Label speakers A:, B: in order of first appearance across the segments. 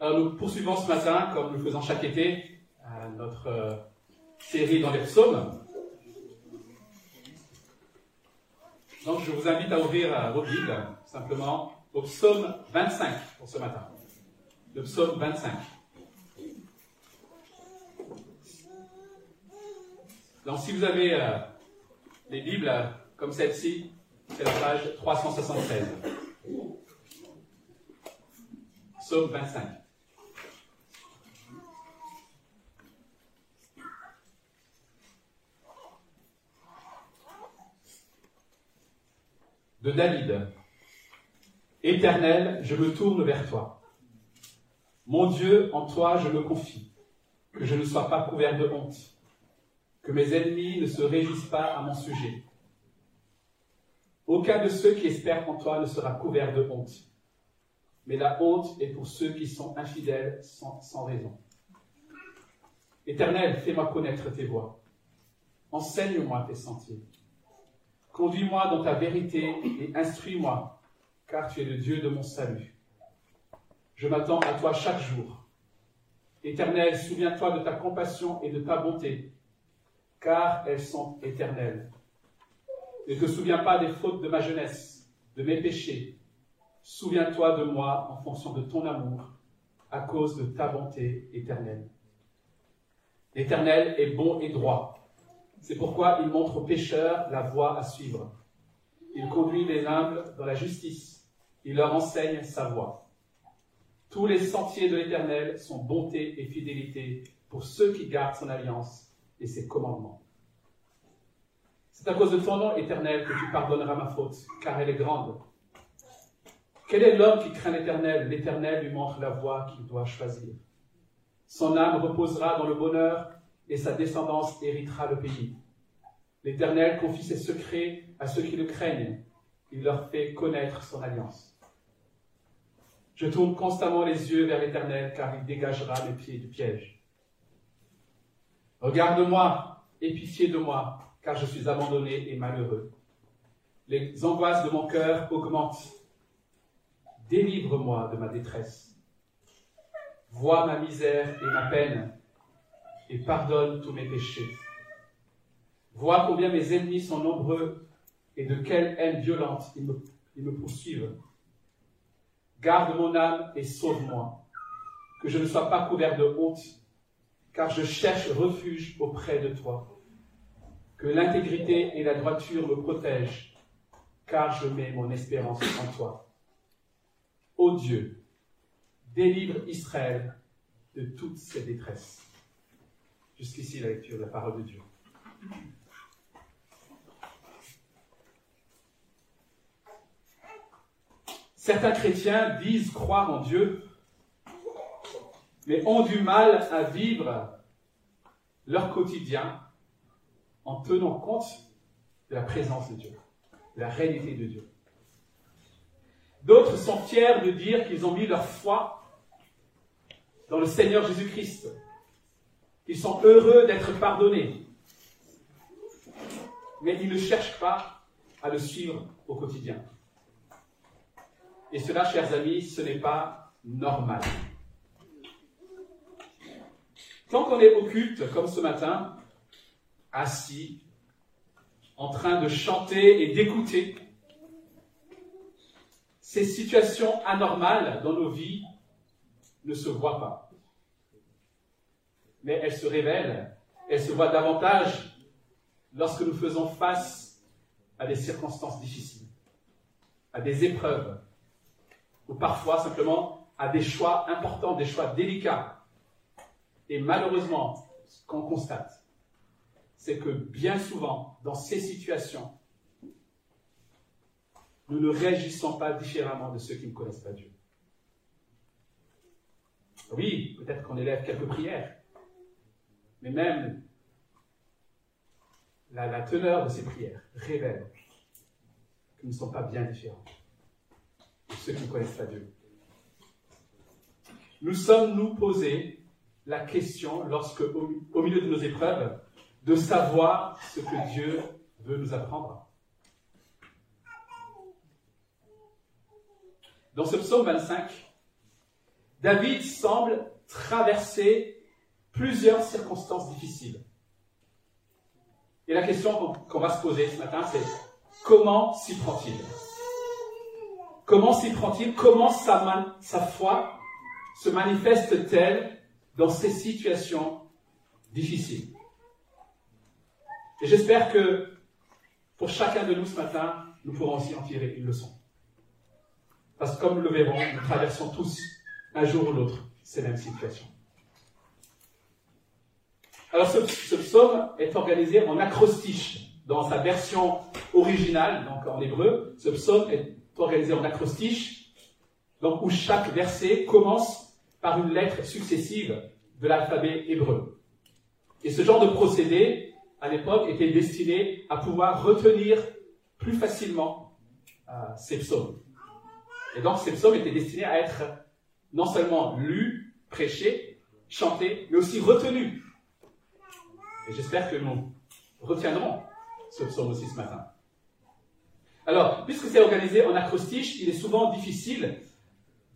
A: Alors nous poursuivons ce matin, comme nous faisons chaque été, euh, notre euh, série dans les psaumes. Donc je vous invite à ouvrir euh, vos Bibles, simplement, au psaume 25 pour ce matin. Le psaume 25. Donc si vous avez euh, les Bibles euh, comme celle-ci, c'est la page 376. Psaume 25. De David. Éternel, je me tourne vers toi. Mon Dieu, en toi je me confie, que je ne sois pas couvert de honte, que mes ennemis ne se réjouissent pas à mon sujet. Aucun de ceux qui espèrent en toi ne sera couvert de honte, mais la honte est pour ceux qui sont infidèles sans, raison. Éternel, fais-moi connaître tes voies. Enseigne-moi tes sentiers. Conduis-moi dans ta vérité et instruis-moi, car tu es le Dieu de mon salut. Je m'attends à toi chaque jour. Éternel, souviens-toi de ta compassion et de ta bonté, car elles sont éternelles. Ne te souviens pas des fautes de ma jeunesse, de mes péchés. Souviens-toi de moi en fonction de ton amour, à cause de ta bonté éternelle. L'Éternel est bon et droit. C'est pourquoi il montre aux pécheurs la voie à suivre. Il conduit les humbles dans la justice. Il leur enseigne sa voie. Tous les sentiers de l'Éternel sont bonté et fidélité pour ceux qui gardent son alliance et ses commandements. C'est à cause de ton nom éternel que tu pardonneras ma faute, car elle est grande. Quel est l'homme qui craint l'Éternel? L'Éternel lui montre la voie qu'il doit choisir. Son âme reposera dans le bonheur et sa descendance héritera le pays. L'Éternel confie ses secrets à ceux qui le craignent. Il leur fait connaître son alliance. Je tourne constamment les yeux vers l'Éternel, car il dégagera mes pieds du piège. Regarde-moi et pitié de moi, car je suis abandonné et malheureux. Les angoisses de mon cœur augmentent. Délivre-moi de ma détresse. Vois ma misère et ma peine, et pardonne tous mes péchés. Vois combien mes ennemis sont nombreux et de quelle haine violente ils me, poursuivent. Garde mon âme et sauve-moi, que je ne sois pas couvert de honte, car je cherche refuge auprès de toi. Que l'intégrité et la droiture me protègent, car je mets mon espérance en toi. Ô Dieu, délivre Israël de toutes ses détresses. Jusqu'ici la lecture de la parole de Dieu. Certains chrétiens disent croire en Dieu, mais ont du mal à vivre leur quotidien en tenant compte de la présence de Dieu, de la réalité de Dieu. D'autres sont fiers de dire qu'ils ont mis leur foi dans le Seigneur Jésus-Christ. Ils sont heureux d'être pardonnés. Mais ils ne cherchent pas à le suivre au quotidien. Et cela, chers amis, ce n'est pas normal. Tant qu'on est au culte, comme ce matin, assis, en train de chanter et d'écouter, ces situations anormales dans nos vies ne se voient pas. Mais elles se révèlent, elles se voient davantage lorsque nous faisons face à des circonstances difficiles, à des épreuves, ou parfois simplement à des choix importants, des choix délicats. Et malheureusement, ce qu'on constate, c'est que bien souvent, dans ces situations, nous ne réagissons pas différemment de ceux qui ne connaissent pas Dieu. Oui, peut-être qu'on élève quelques prières, mais même la, teneur de ces prières révèle que nous ne sommes pas bien différents de ceux qui ne connaissent pas Dieu. Nous sommes, nous, posés la question, lorsque, au milieu de nos épreuves, de savoir ce que Dieu veut nous apprendre. Dans ce psaume 25, David semble traverser plusieurs circonstances difficiles. Et la question qu'on va se poser ce matin, c'est comment s'y prend-il? Comment s'y prend-il? Comment sa, sa foi se manifeste-t-elle dans ces situations difficiles? Et j'espère que pour chacun de nous ce matin, nous pourrons aussi en tirer une leçon. Parce que comme nous le verrons, nous traversons tous, un jour ou l'autre, ces mêmes situations. Alors ce, psaume est organisé en acrostiche. Dans sa version originale, donc en hébreu, ce psaume est organisé en acrostiche, donc où chaque verset commence par une lettre successive de l'alphabet hébreu. Et ce genre de procédé, à l'époque, était destiné à pouvoir retenir plus facilement euh, ces psaumes. Et donc ces psaumes étaient destinés à être non seulement lus, prêchés, chantés, mais aussi retenus. Et j'espère que nous retiendrons ce psaume aussi ce matin. Alors, puisque c'est organisé en acrostiche, il est souvent difficile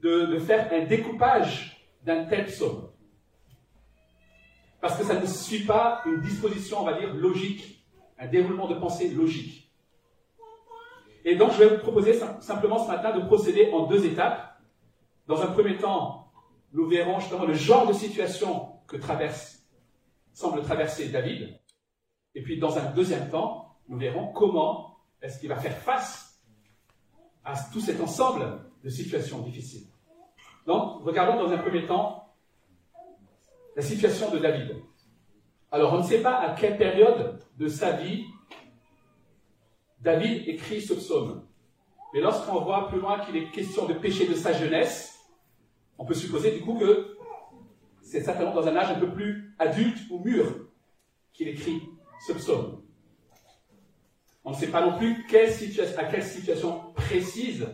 A: de, de faire un découpage d'un tel psaume. Parce que ça ne suit pas une disposition, on va dire, logique, un déroulement de pensée logique. Et donc, je vais vous proposer simplement ce matin de procéder en deux étapes. Dans un premier temps, nous verrons justement le genre de situation que traverse, semble traverser David. Et puis, dans un deuxième temps, nous verrons comment est-ce qu'il va faire face à tout cet ensemble de situations difficiles. Donc, regardons dans un premier temps la situation de David. Alors, on ne sait pas à quelle période de sa vie David écrit ce psaume. Mais lorsqu'on voit plus loin qu'il est question de péché de sa jeunesse, on peut supposer du coup que c'est certainement dans un âge un peu plus adulte ou mûr qu'il écrit ce psaume. On ne sait pas non plus à quelle situation précise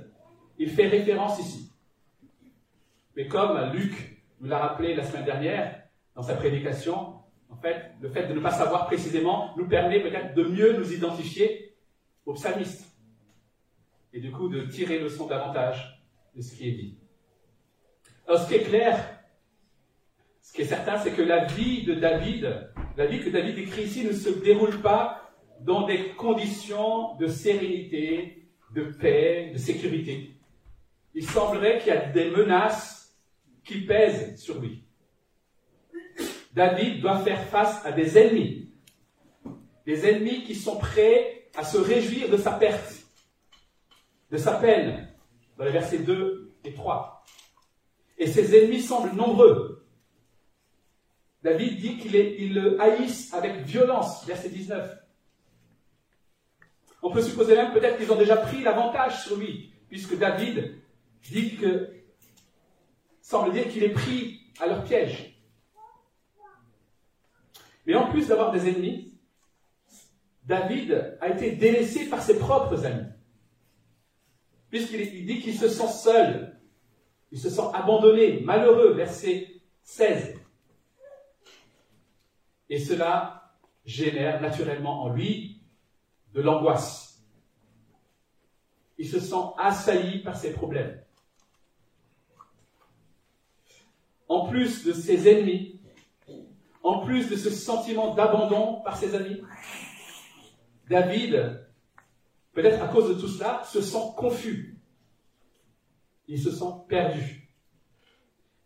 A: il fait référence ici. Mais comme Luc nous l'a rappelé la semaine dernière dans sa prédication, en fait, le fait de ne pas savoir précisément nous permet peut-être de mieux nous identifier au psalmiste. Et du coup, de tirer le son davantage de ce qui est dit. Alors, ce qui est clair, ce qui est certain, c'est que la vie de David, la vie que David écrit ici, ne se déroule pas dans des conditions de sérénité, de paix, de sécurité. Il semblerait qu'il y a des menaces qui pèsent sur lui. David doit faire face à des ennemis. Des ennemis qui sont prêts à se réjouir de sa perte, de sa peine, dans les versets 2 et 3. Et ses ennemis semblent nombreux. David dit qu'il il le haïssent avec violence, verset 19. On peut supposer même peut-être qu'ils ont déjà pris l'avantage sur lui, puisque David dit que, semble dire qu'il est pris à leur piège. Mais en plus d'avoir des ennemis, David a été délaissé par ses propres amis. Puisqu'il dit qu'il se sent seul, il se sent abandonné, malheureux, verset 16. Et cela génère naturellement en lui de l'angoisse. Il se sent assailli par ses problèmes. En plus de ses ennemis, en plus de ce sentiment d'abandon par ses amis, David, peut-être à cause de tout cela, se sent confus. Il se sent perdu.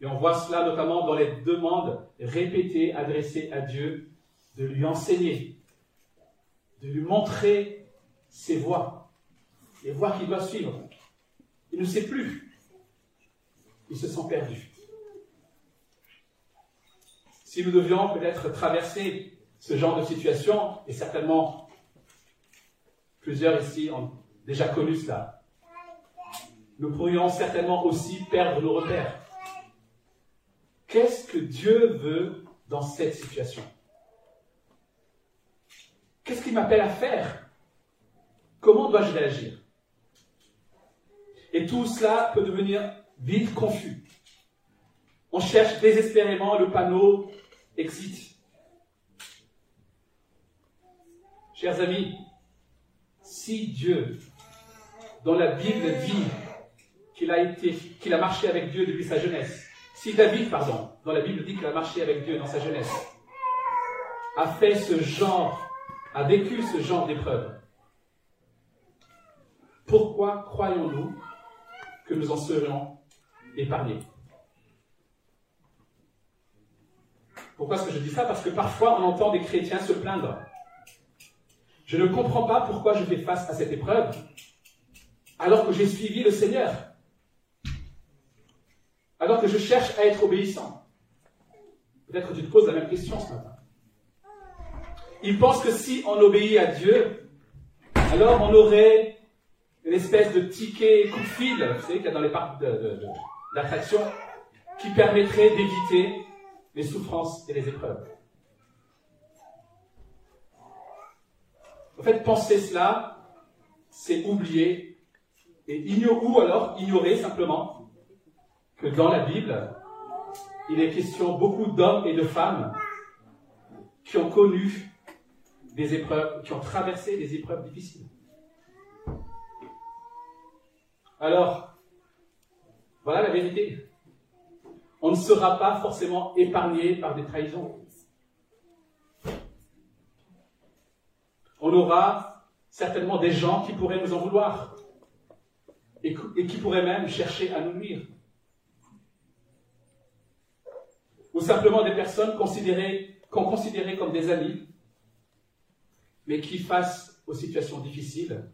A: Et on voit cela notamment dans les demandes répétées adressées à Dieu de lui enseigner, de lui montrer ses voies, les voies qu'il doit suivre. Il ne sait plus. Il se sent perdu. Si nous devions peut-être traverser ce genre de situation, et certainement Plusieurs ici ont déjà connu cela. Nous pourrions certainement aussi perdre nos repères. Qu'est-ce que Dieu veut dans cette situation? Qu'est-ce qu'il m'appelle à faire? Comment dois-je réagir? Et tout cela peut devenir vite confus. On cherche désespérément le panneau exit. Chers amis, si Dieu, dans la Bible, dit qu'il a qu'il a marché avec Dieu depuis sa jeunesse, si David, pardon, dans la Bible dit qu'il a marché avec Dieu dans sa jeunesse, a fait ce genre, a vécu ce genre d'épreuve, pourquoi croyons-nous que nous en serions épargnés? Pourquoi est-ce que je dis ça? Parce que parfois on entend des chrétiens se plaindre. Je ne comprends pas pourquoi je fais face à cette épreuve alors que j'ai suivi le Seigneur, alors que je cherche à être obéissant. Peut-être que tu te poses la même question ce matin. Ils pensent que si on obéit à Dieu, alors on aurait une espèce de ticket coup de fil, vous savez qu'il y a dans les parcs d'attraction, qui permettrait d'éviter les souffrances et les épreuves. En fait, penser cela, c'est oublier et ou alors ignorer simplement que dans la Bible, il est question beaucoup d'hommes et de femmes qui ont connu des épreuves, qui ont traversé des épreuves difficiles. Alors, voilà la vérité. On ne sera pas forcément épargné par des trahisons. On aura certainement des gens qui pourraient nous en vouloir et, qui pourraient même chercher à nous nuire. Ou simplement des personnes considérées, qu'on considérait comme des amis, mais qui, face aux situations difficiles,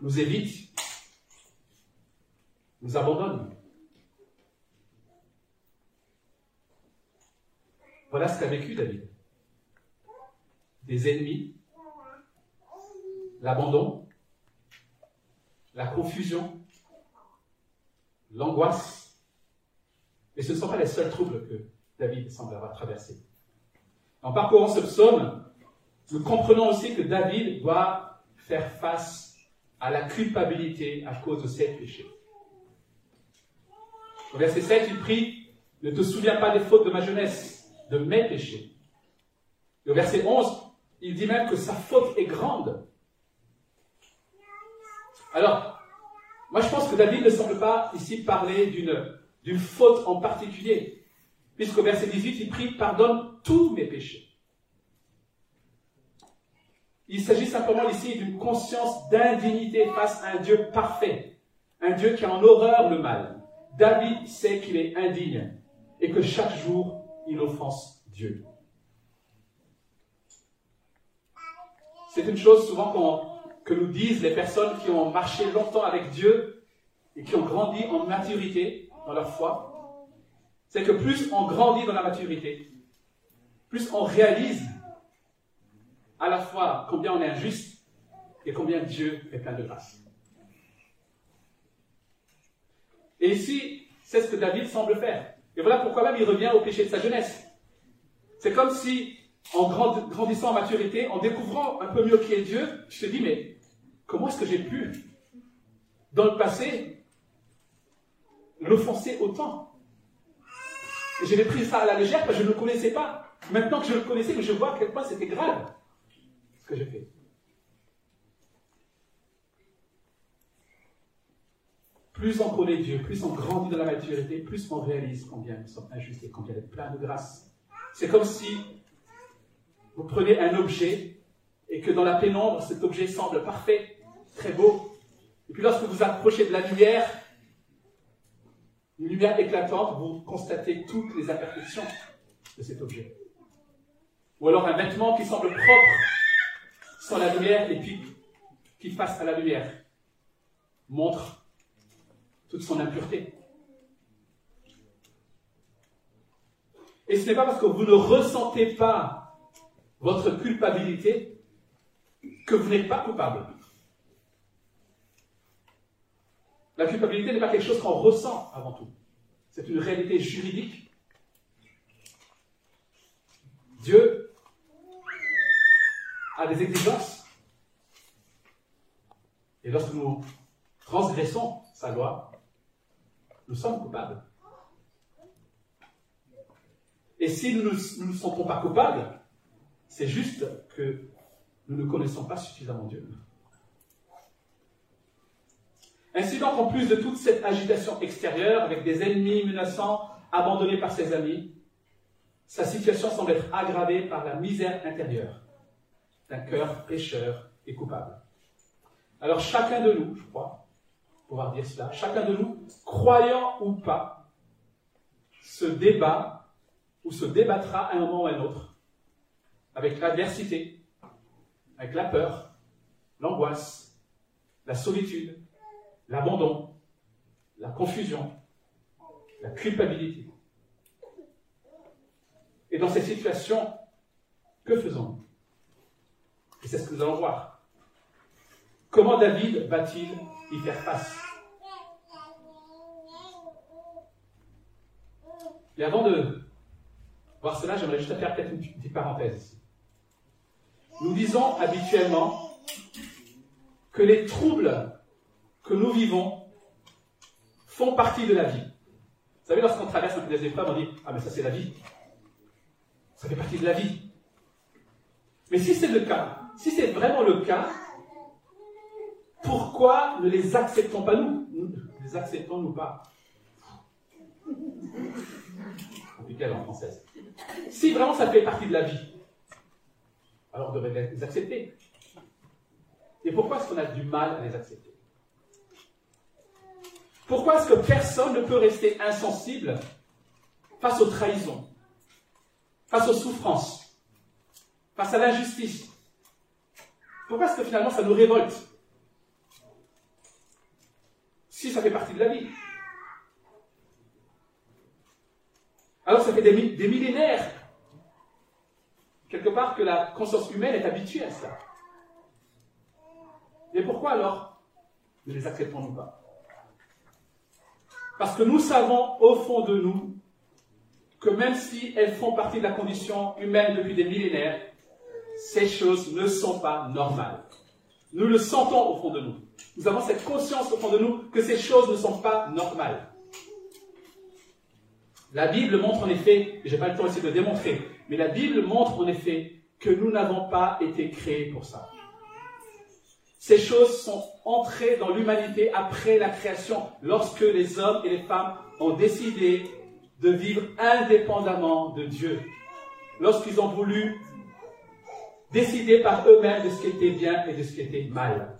A: nous évitent nous abandonne. Voilà ce qu'a vécu David. Des ennemis, l'abandon, la confusion, l'angoisse. Et ce ne sont pas les seuls troubles que David semble avoir traversés. En parcourant ce psaume, nous comprenons aussi que David doit faire face à la culpabilité à cause de ses péchés. Au verset 7, il prie Ne te souviens pas des fautes de ma jeunesse, de mes péchés. au verset 11, il dit même que sa faute est grande. Alors, moi je pense que David ne semble pas ici parler d'une faute en particulier, puisqu'au verset 18, il prie Pardonne tous mes péchés. Il s'agit simplement ici d'une conscience d'indignité face à un Dieu parfait, un Dieu qui a en horreur le mal, David sait qu'il est indigne et que chaque jour, il offense Dieu. C'est une chose souvent que nous disent les personnes qui ont marché longtemps avec Dieu et qui ont grandi en maturité dans leur foi. C'est que plus on grandit dans la maturité, plus on réalise à la fois combien on est injuste et combien Dieu est plein de grâce. Et ici, c'est ce que David semble faire. Et voilà pourquoi même il revient au péché de sa jeunesse. C'est comme si, en grandissant en maturité, en découvrant un peu mieux qui est Dieu, je te dis, mais comment est-ce que j'ai pu, dans le passé, l'offenser autant? J'avais pris ça à la légère parce que je ne le connaissais pas. Maintenant que je le connaissais, je vois à quel point c'était grave ce que j'ai fait. Plus on connaît Dieu, plus on grandit dans la maturité, plus on réalise combien nous sommes injustes et combien il est plein de grâce. C'est comme si vous prenez un objet et que dans la pénombre, cet objet semble parfait, très beau. Et puis lorsque vous approchez de la lumière, une lumière éclatante, vous constatez toutes les imperfections de cet objet. Ou alors un vêtement qui semble propre sans la lumière et puis qui face à la lumière montre toute son impureté. Et ce n'est pas parce que vous ne ressentez pas votre culpabilité que vous n'êtes pas coupable. La culpabilité n'est pas quelque chose qu'on ressent avant tout. C'est une réalité juridique. Dieu a des exigences. Et lorsque nous transgressons sa loi, nous sommes coupables. Et si nous ne nous sentons pas coupables, c'est juste que nous ne connaissons pas suffisamment Dieu. Ainsi donc, en plus de toute cette agitation extérieure, avec des ennemis menaçants, abandonné par ses amis, sa situation semble être aggravée par la misère intérieure d'un cœur pécheur et coupable. Alors chacun de nous, je crois, pouvoir dire cela, chacun de nous, croyant ou pas, se débat ou se débattra à un moment ou à un autre avec l'adversité, avec la peur, l'angoisse, la solitude, l'abandon, la confusion, la culpabilité. Et dans ces situations, que faisons-nous? Et c'est ce que nous allons voir. Comment David va-t-il y faire face? Et avant de voir cela, j'aimerais juste faire peut-être une petite parenthèse. Nous disons habituellement que les troubles que nous vivons font partie de la vie. Vous savez, lorsqu'on traverse un peu des épreuves, on dit Ah, mais ça, c'est la vie. Ça fait partie de la vie. Mais si c'est le cas, si c'est vraiment le cas, pourquoi ne les acceptons pas nous? Les acceptons-nous pas? Compliqué en française. Si vraiment ça fait partie de la vie, alors on devrait les accepter. Et pourquoi est-ce qu'on a du mal à les accepter? Pourquoi est-ce que personne ne peut rester insensible face aux trahisons, face aux souffrances, face à l'injustice? Pourquoi est-ce que finalement ça nous révolte? Si ça fait partie de la vie. Alors ça fait des, millénaires, quelque part, que la conscience humaine est habituée à ça. Et pourquoi alors ne les acceptons-nous pas? Parce que nous savons au fond de nous que même si elles font partie de la condition humaine depuis des millénaires, ces choses ne sont pas normales. Nous le sentons au fond de nous. Nous avons cette conscience au fond de nous que ces choses ne sont pas normales. La Bible montre en effet, et je n'ai pas le temps ici de le démontrer, mais la Bible montre en effet que nous n'avons pas été créés pour ça. Ces choses sont entrées dans l'humanité après la création, lorsque les hommes et les femmes ont décidé de vivre indépendamment de Dieu. Lorsqu'ils ont voulu décider par eux-mêmes de ce qui était bien et de ce qui était mal.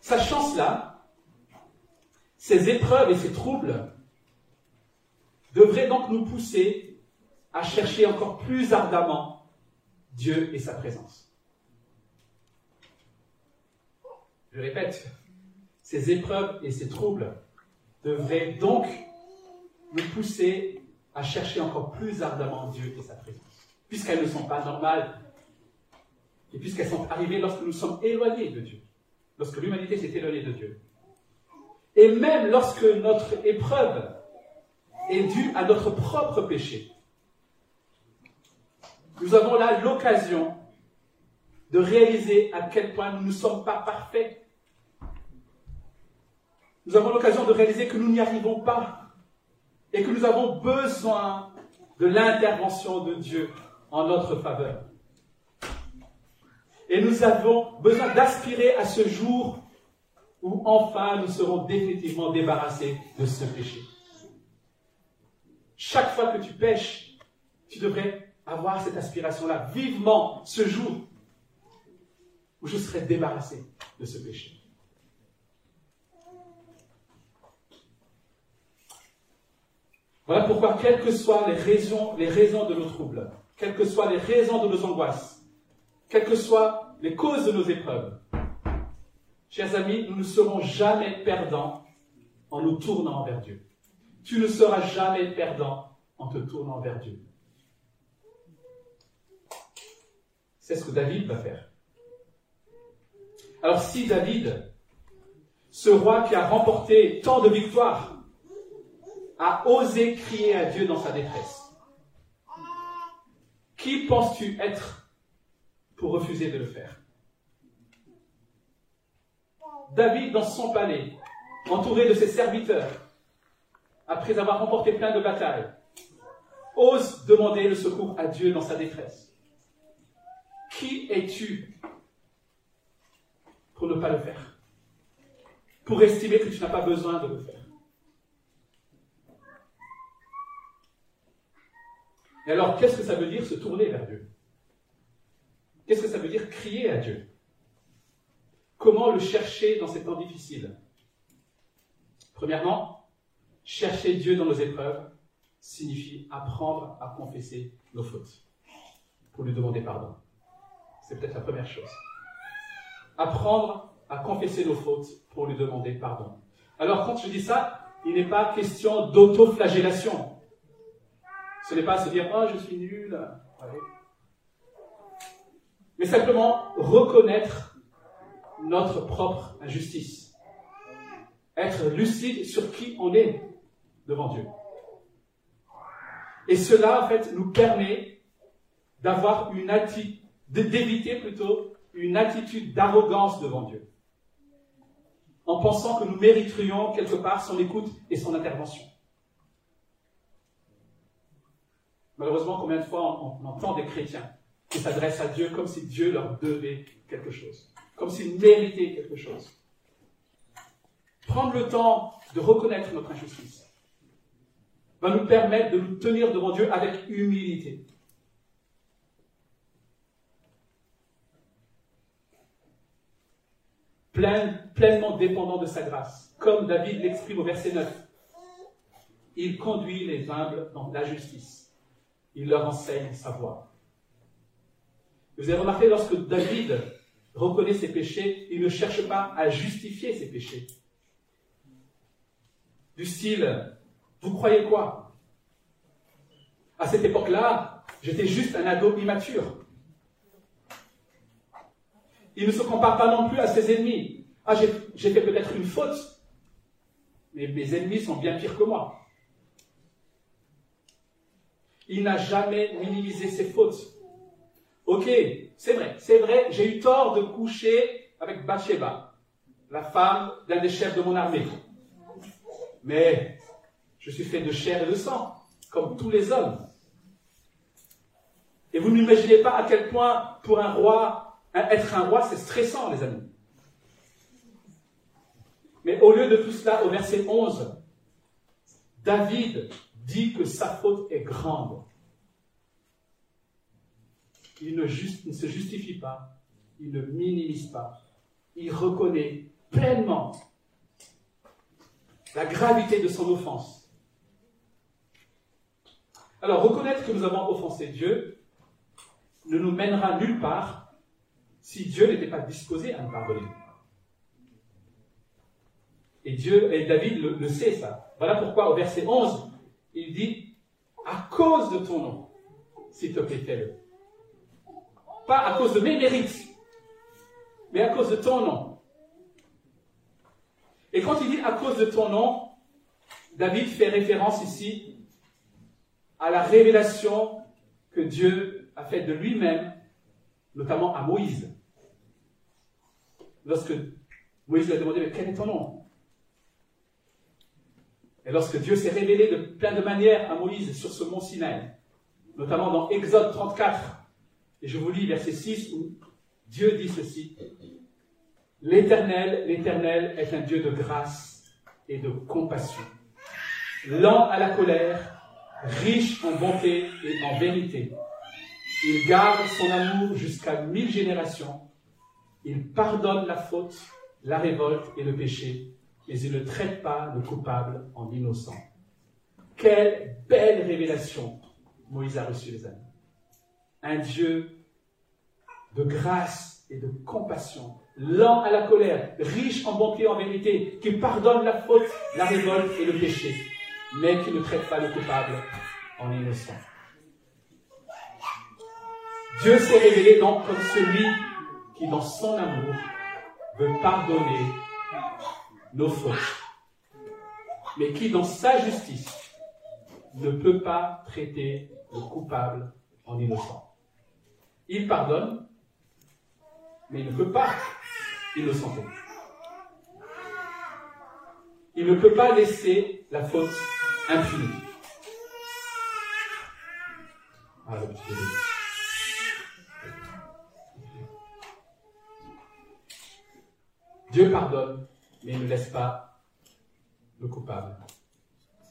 A: Sachant cela, ces épreuves et ces troubles devraient donc nous pousser à chercher encore plus ardemment Dieu et sa présence. Je répète, ces épreuves et ces troubles devraient donc nous pousser à chercher encore plus ardemment Dieu et sa présence, puisqu'elles ne sont pas normales, et puisqu'elles sont arrivées lorsque nous sommes éloignés de Dieu, lorsque l'humanité s'est éloignée de Dieu. Et même lorsque notre épreuve est due à notre propre péché, nous avons là l'occasion de réaliser à quel point nous ne sommes pas parfaits. Nous avons l'occasion de réaliser que nous n'y arrivons pas et que nous avons besoin de l'intervention de Dieu en notre faveur. Et nous avons besoin d'aspirer à ce jour où enfin nous serons définitivement débarrassés de ce péché. Chaque fois que tu pêches, tu devrais avoir cette aspiration-là vivement ce jour où je serai débarrassé de ce péché. Voilà pourquoi, quelles que soient les raisons, les raisons de nos troubles, quelles que soient les raisons de nos angoisses, quelles que soient les causes de nos épreuves, chers amis, nous ne serons jamais perdants en nous tournant vers Dieu. Tu ne seras jamais perdant en te tournant vers Dieu. C'est ce que David va faire. Alors si David, ce roi qui a remporté tant de victoires, a osé crier à Dieu dans sa détresse, qui penses-tu être pour refuser de le faire? David, dans son palais, entouré de ses serviteurs, après avoir remporté plein de batailles, ose demander le secours à Dieu dans sa détresse. Qui es-tu pour ne pas le faire? Pour estimer que tu n'as pas besoin de le faire. Et alors, qu'est-ce que ça veut dire se tourner vers Dieu? Qu'est-ce que ça veut dire crier à Dieu? Comment le chercher dans ces temps difficiles? Premièrement, chercher Dieu dans nos épreuves signifie apprendre à confesser nos fautes pour lui demander pardon. C'est peut-être la première chose. Apprendre à confesser nos fautes pour lui demander pardon. Alors quand je dis ça, il n'est pas question d'autoflagellation. Ce n'est pas se dire oh je suis nul. Mais simplement reconnaître notre propre injustice. Être lucide sur qui on est devant Dieu. Et cela, en fait, nous permet d'avoir une attitude, d'éviter plutôt une attitude d'arrogance devant Dieu. En pensant que nous mériterions quelque part son écoute et son intervention. Malheureusement, combien de fois on, entend des chrétiens qui s'adressent à Dieu comme si Dieu leur devait quelque chose, comme s'ils méritaient quelque chose. Prendre le temps de reconnaître notre injustice va nous permettre de nous tenir devant Dieu avec humilité. Pleinement dépendant de sa grâce, comme David l'exprime au verset 9. Il conduit les humbles dans la justice. Il leur enseigne sa voie. Vous avez remarqué, lorsque David reconnaît ses péchés, il ne cherche pas à justifier ses péchés. Du style, vous croyez quoi? À cette époque-là, j'étais juste un ado immature. Il ne se compare pas non plus à ses ennemis. Ah, j'ai fait peut-être une faute, mais mes ennemis sont bien pires que moi. Il n'a jamais minimisé ses fautes. Ok, c'est vrai, c'est vrai, j'ai eu tort de coucher avec Bathsheba, la femme d'un des chefs de mon armée. Mais je suis fait de chair et de sang, comme tous les hommes. Et vous n'imaginez pas à quel point, pour un roi, être un roi, c'est stressant, les amis. Mais au lieu de tout cela, au verset 11, David dit que sa faute est grande. Il ne, se justifie pas, il ne minimise pas, il reconnaît pleinement la gravité de son offense. Alors, reconnaître que nous avons offensé Dieu ne nous mènera nulle part si Dieu n'était pas disposé à nous pardonner. Et Dieu, et David le, sait ça. Voilà pourquoi au verset 11, il dit, à cause de ton nom, s'il te plaît, fais-le. Pas à cause de mes mérites, mais à cause de ton nom. Et quand il dit à cause de ton nom, David fait référence ici à la révélation que Dieu a faite de lui-même, notamment à Moïse. Lorsque Moïse lui a demandé, mais quel est ton nom? Et lorsque Dieu s'est révélé de plein de manières à Moïse sur ce mont Sinaï, notamment dans Exode 34, et je vous lis verset 6 où Dieu dit ceci, L'Éternel, l'Éternel est un Dieu de grâce et de compassion, lent à la colère riche en bonté et en vérité. Il garde son amour jusqu'à mille générations. Il pardonne la faute, la révolte et le péché, mais il ne traite pas le coupable en innocent. Quelle belle révélation Moïse a reçu, les amis. Un Dieu de grâce et de compassion, lent à la colère, riche en bonté et en vérité, qui pardonne la faute, la révolte et le péché mais qui ne traite pas le coupable en innocent. Dieu s'est révélé donc comme celui qui, dans son amour, veut pardonner nos fautes, mais qui, dans sa justice, ne peut pas traiter le coupable en innocent. Il pardonne, mais il ne peut pas innocenter. Il ne peut pas laisser la faute. Ah, Dieu pardonne, mais ne laisse pas le coupable.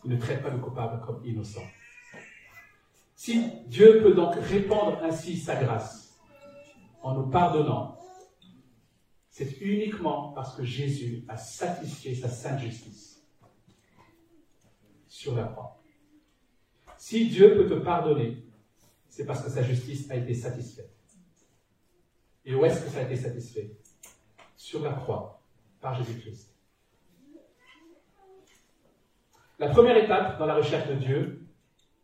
A: Il ne traite pas le coupable comme innocent. Si Dieu peut donc répandre ainsi sa grâce en nous pardonnant, c'est uniquement parce que Jésus a satisfait sa sainte justice sur la croix. Si Dieu peut te pardonner, c'est parce que sa justice a été satisfaite. Et où est-ce que ça a été satisfait? Sur la croix, par Jésus-Christ. La première étape dans la recherche de Dieu,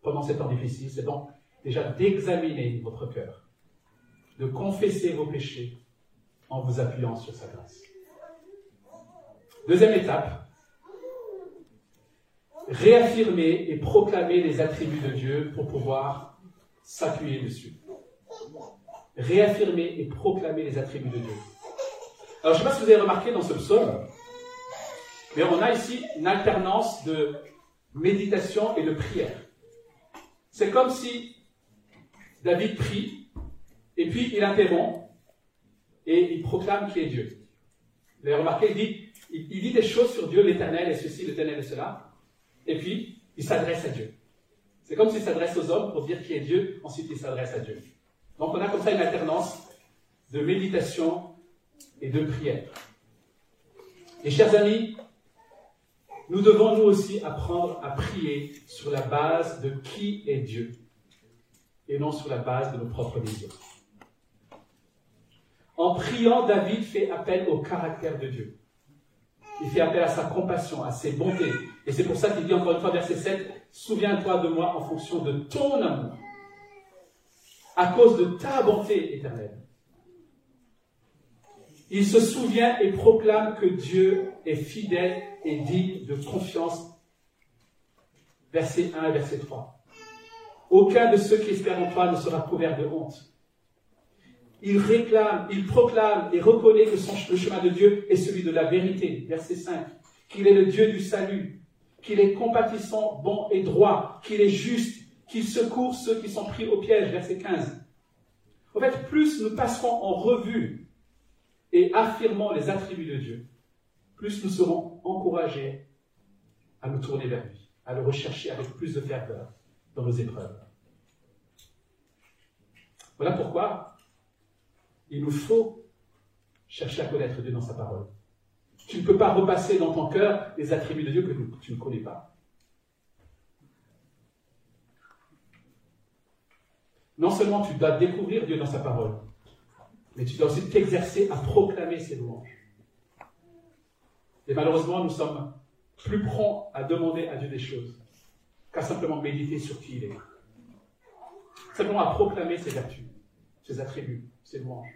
A: pendant ces temps difficiles, c'est donc déjà d'examiner votre cœur, de confesser vos péchés en vous appuyant sur sa grâce. Deuxième étape, réaffirmer et proclamer les attributs de Dieu pour pouvoir s'appuyer dessus. Réaffirmer et proclamer les attributs de Dieu. Alors, je ne sais pas si vous avez remarqué dans ce psaume, mais on a ici une alternance de méditation et de prière. C'est comme si David prie, et puis il interrompt, et il proclame qui est Dieu. Vous avez remarqué, il dit, des choses sur Dieu, l'éternel et ceci, l'éternel et cela, et puis il s'adresse à Dieu. C'est comme s'il s'adresse aux hommes pour dire qui est Dieu, ensuite il s'adresse à Dieu. Donc on a comme ça une alternance de méditation et de prière. Et chers amis, nous devons nous aussi apprendre à prier sur la base de qui est Dieu et non sur la base de nos propres désirs. En priant, David fait appel au caractère de Dieu. Il fait appel à sa compassion, à ses bontés. Et c'est pour ça qu'il dit encore une fois, verset 7, Souviens-toi de moi en fonction de ton amour, à cause de ta bonté éternelle. Il se souvient et proclame que Dieu est fidèle et digne de confiance. Verset 1 et verset 3. Aucun de ceux qui espèrent en toi ne sera couvert de honte il réclame, il proclame et reconnaît que le chemin de Dieu est celui de la vérité. Verset 5. Qu'il est le Dieu du salut, qu'il est compatissant, bon et droit, qu'il est juste, qu'il secourt ceux qui sont pris au piège. Verset 15. En fait, plus nous passerons en revue et affirmons les attributs de Dieu, plus nous serons encouragés à nous tourner vers lui, à le rechercher avec plus de ferveur dans nos épreuves. Voilà pourquoi il nous faut chercher à connaître Dieu dans sa parole. Tu ne peux pas repasser dans ton cœur les attributs de Dieu que tu ne connais pas. Non seulement tu dois découvrir Dieu dans sa parole, mais tu dois aussi t'exercer à proclamer ses louanges. Et malheureusement, nous sommes plus prompts à demander à Dieu des choses qu'à simplement méditer sur qui il est. Simplement à proclamer ses vertus, ses attributs, ses louanges.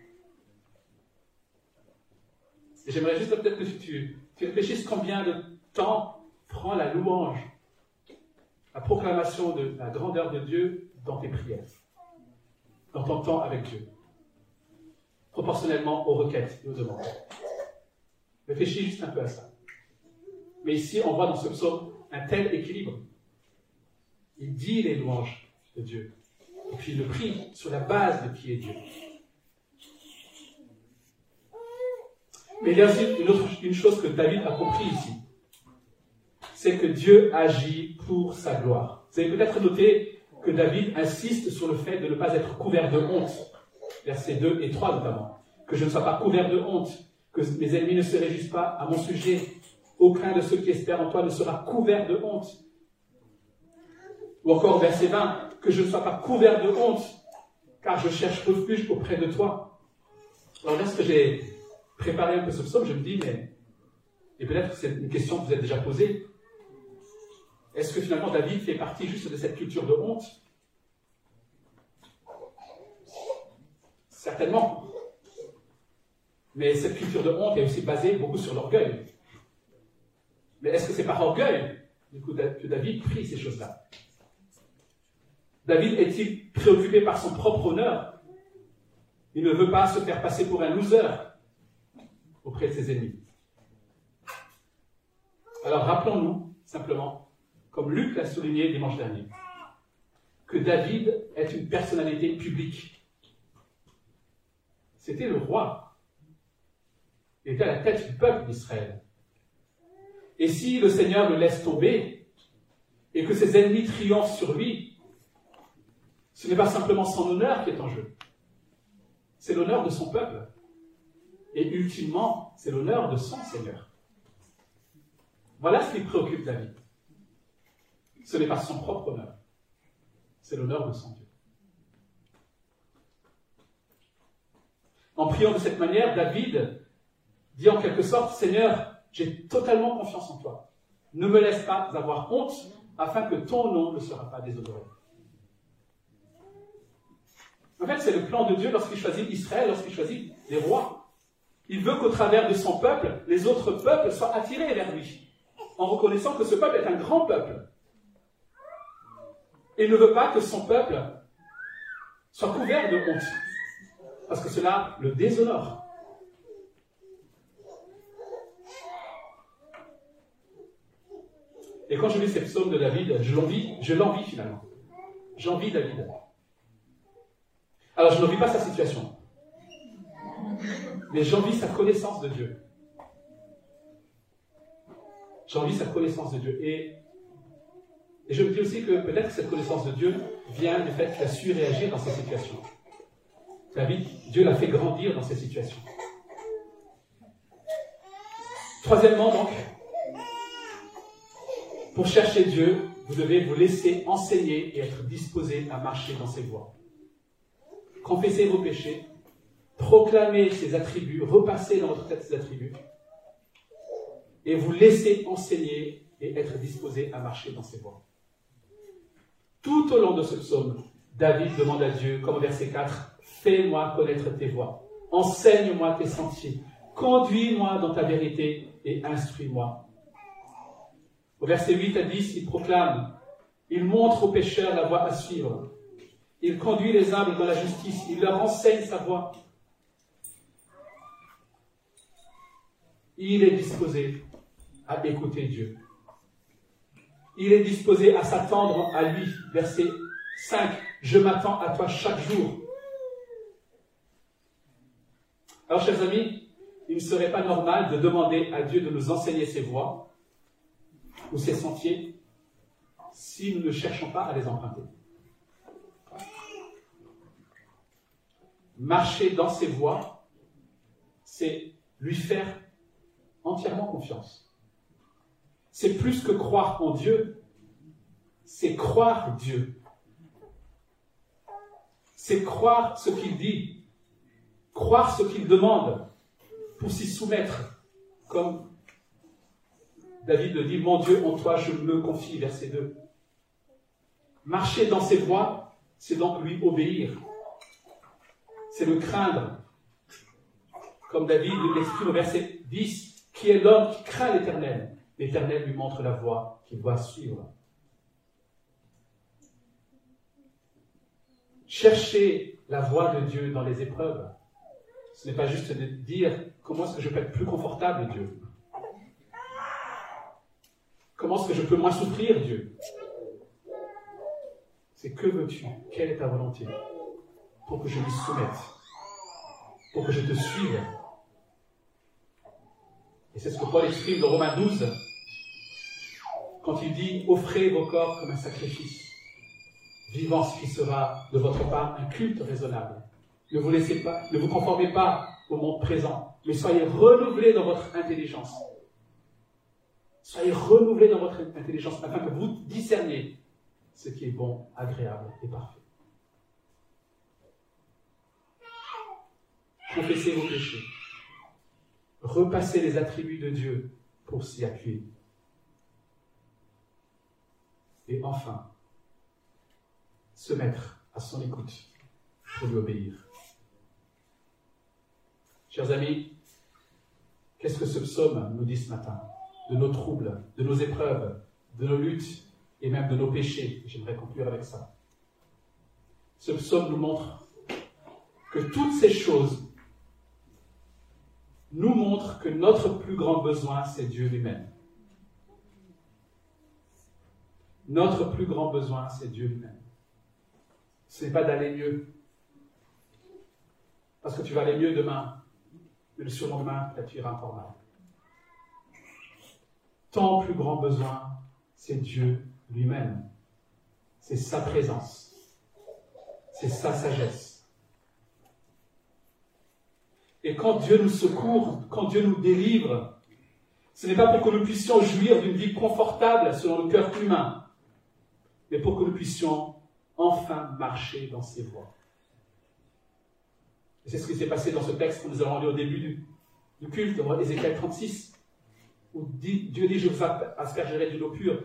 A: Et j'aimerais juste peut-être que tu, tu réfléchisses combien de temps prend la louange, la proclamation de la grandeur de Dieu dans tes prières, dans ton temps avec Dieu, proportionnellement aux requêtes et aux demandes. Réfléchis juste un peu à ça. Mais ici, on voit dans ce psaume un tel équilibre. Il dit les louanges de Dieu. Et puis il le prie sur la base de qui est Dieu. Mais il y a aussi une, autre, une chose que David a compris ici. C'est que Dieu agit pour sa gloire. Vous avez peut-être noté que David insiste sur le fait de ne pas être couvert de honte. Versets 2 et 3 notamment. Que je ne sois pas couvert de honte. Que mes ennemis ne se réjouissent pas à mon sujet. Aucun de ceux qui espèrent en toi ne sera couvert de honte. Ou encore verset 20. Que je ne sois pas couvert de honte. Car je cherche refuge auprès de toi. Alors lorsque j'ai préparer un peu ce psaume, je me dis, mais, et peut-être c'est une question que vous avez déjà posée, est-ce que finalement David fait partie juste de cette culture de honte? Certainement. Mais cette culture de honte est aussi basée beaucoup sur l'orgueil. Mais est-ce que c'est par orgueil que David prie ces choses-là? David est-il préoccupé par son propre honneur? Il ne veut pas se faire passer pour un loser auprès de ses ennemis. Alors rappelons-nous simplement, comme Luc l'a souligné dimanche dernier, que David est une personnalité publique. C'était le roi. Il était à la tête du peuple d'Israël. Et si le Seigneur le laisse tomber et que ses ennemis triomphent sur lui, ce n'est pas simplement son honneur qui est en jeu, c'est l'honneur de son peuple. Et ultimement, c'est l'honneur de son Seigneur. Voilà ce qui préoccupe David. Ce n'est pas son propre honneur, c'est l'honneur de son Dieu. En priant de cette manière, David dit en quelque sorte, Seigneur, j'ai totalement confiance en toi. Ne me laisse pas avoir honte afin que ton nom ne sera pas déshonoré. En fait, c'est le plan de Dieu lorsqu'il choisit Israël, lorsqu'il choisit les rois. Il veut qu'au travers de son peuple, les autres peuples soient attirés vers lui, en reconnaissant que ce peuple est un grand peuple. Il ne veut pas que son peuple soit couvert de honte parce que cela le déshonore. Et quand je lis ces psaumes de David, je l'envie, je l'envie finalement. J'envie David. Alors je n'envie pas sa situation, mais j'envie sa connaissance de Dieu. J'envie sa connaissance de Dieu. Et, et je me dis aussi que peut-être cette connaissance de Dieu vient du fait qu'il a su réagir dans ces situations. David, Dieu l'a fait grandir dans cette situation. Troisièmement, donc, pour chercher Dieu, vous devez vous laisser enseigner et être disposé à marcher dans ses voies. Confessez vos péchés, proclamez ses attributs, repassez dans votre tête ses attributs, et vous laissez enseigner et être disposé à marcher dans ses voies. Tout au long de ce psaume, David demande à Dieu, comme au verset 4, Fais-moi connaître tes voies. Enseigne-moi tes sentiers. Conduis-moi dans ta vérité et instruis-moi. Au verset 8 à 10, il proclame, il montre aux pécheurs la voie à suivre. Il conduit les humbles dans la justice. Il leur enseigne sa voie. Il est disposé à écouter Dieu. Il est disposé à s'attendre à lui. Verset 5. Je m'attends à toi chaque jour. Alors, chers amis, il ne serait pas normal de demander à Dieu de nous enseigner ses voies ou ses sentiers si nous ne cherchons pas à les emprunter. Marcher dans ses voies, c'est lui faire entièrement confiance. C'est plus que croire en Dieu, c'est croire Dieu. C'est croire ce qu'il dit, croire ce qu'il demande pour s'y soumettre, comme David le dit, mon Dieu, en toi je me confie, verset 2. Marcher dans ses voies, c'est donc lui obéir. C'est le craindre. Comme David l'exprime au verset 10, qui est l'homme qui craint l'Éternel. L'Éternel lui montre la voie qu'il doit suivre. Chercher la voie de Dieu dans les épreuves, ce n'est pas juste de dire comment est-ce que je peux être plus confortable, Dieu. Comment est-ce que je peux moins souffrir, Dieu C'est que veux-tu? Quelle est ta volonté? Pour que je m'y soumette. Pour que je te suive. Et c'est ce que Paul exprime dans Romains 12, quand il dit Offrez vos corps comme un sacrifice, vivant ce qui sera de votre part un culte raisonnable. Ne vous laissez pas, ne vous conformez pas au monde présent, mais soyez renouvelés dans votre intelligence. Soyez renouvelés dans votre intelligence afin que vous discerniez ce qui est bon, agréable et parfait. Confessez vos péchés. Repassez les attributs de Dieu pour s'y appuyer. Et enfin, se mettre à son écoute pour lui obéir. Chers amis, qu'est-ce que ce psaume nous dit ce matin De nos troubles, de nos épreuves, de nos luttes et même de nos péchés? J'aimerais conclure avec ça. Ce psaume nous montre que toutes ces choses nous montrent que notre plus grand besoin, c'est Dieu lui-même. Notre plus grand besoin, c'est Dieu lui-même. Ce n'est pas d'aller mieux. Parce que tu vas aller mieux demain mais le surlendemain, encore mal. ton plus grand besoin, c'est Dieu lui-même. C'est sa présence. C'est sa sagesse. Et quand Dieu nous secourt, quand Dieu nous délivre, ce n'est pas pour que nous puissions jouir d'une vie confortable selon le cœur humain, mais pour que nous puissions enfin marcher dans ses voies. C'est ce qui s'est passé dans ce texte que nous avons lu au début du, du culte, Ézéchiel 36, où Dieu dit, je vous aspergerai d'une eau pure,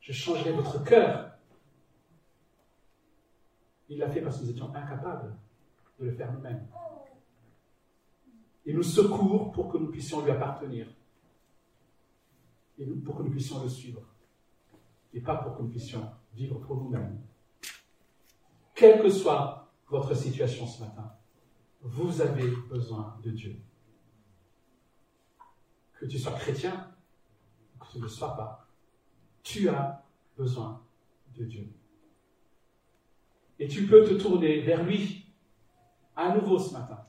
A: je changerai votre cœur. Il l'a fait parce que nous étions incapables de le faire nous-mêmes. Il nous secourt pour que nous puissions lui appartenir. Et pour que nous puissions le suivre. Et pas pour que nous puissions vivre pour nous-mêmes. Quelle que soit votre situation ce matin, vous avez besoin de Dieu. Que tu sois chrétien, que tu ne le sois pas, tu as besoin de Dieu. Et tu peux te tourner vers lui à nouveau ce matin,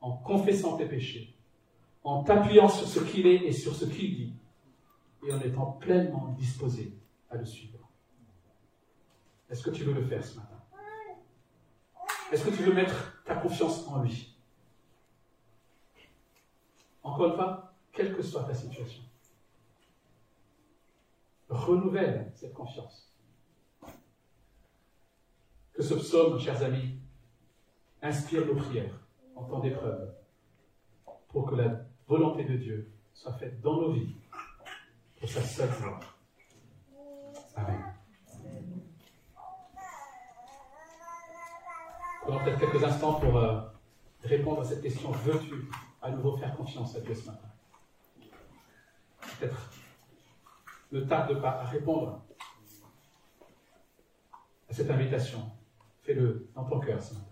A: en confessant tes péchés, en t'appuyant sur ce qu'il est et sur ce qu'il dit, et en étant pleinement disposé à le suivre. Est-ce que tu veux le faire ce matin? Est-ce que tu veux mettre ta confiance en lui Encore une fois, quelle que soit ta situation, renouvelle cette confiance. Que ce psaume, chers amis, inspire nos prières en temps d'épreuve, pour que la volonté de Dieu soit faite dans nos vies, pour sa seule gloire. Amen. Peut-être quelques instants pour euh, répondre à cette question. Veux-tu à nouveau faire confiance à Dieu ce matin? Peut-être ne tarde pas à répondre à cette invitation. Fais-le dans ton cœur ce matin.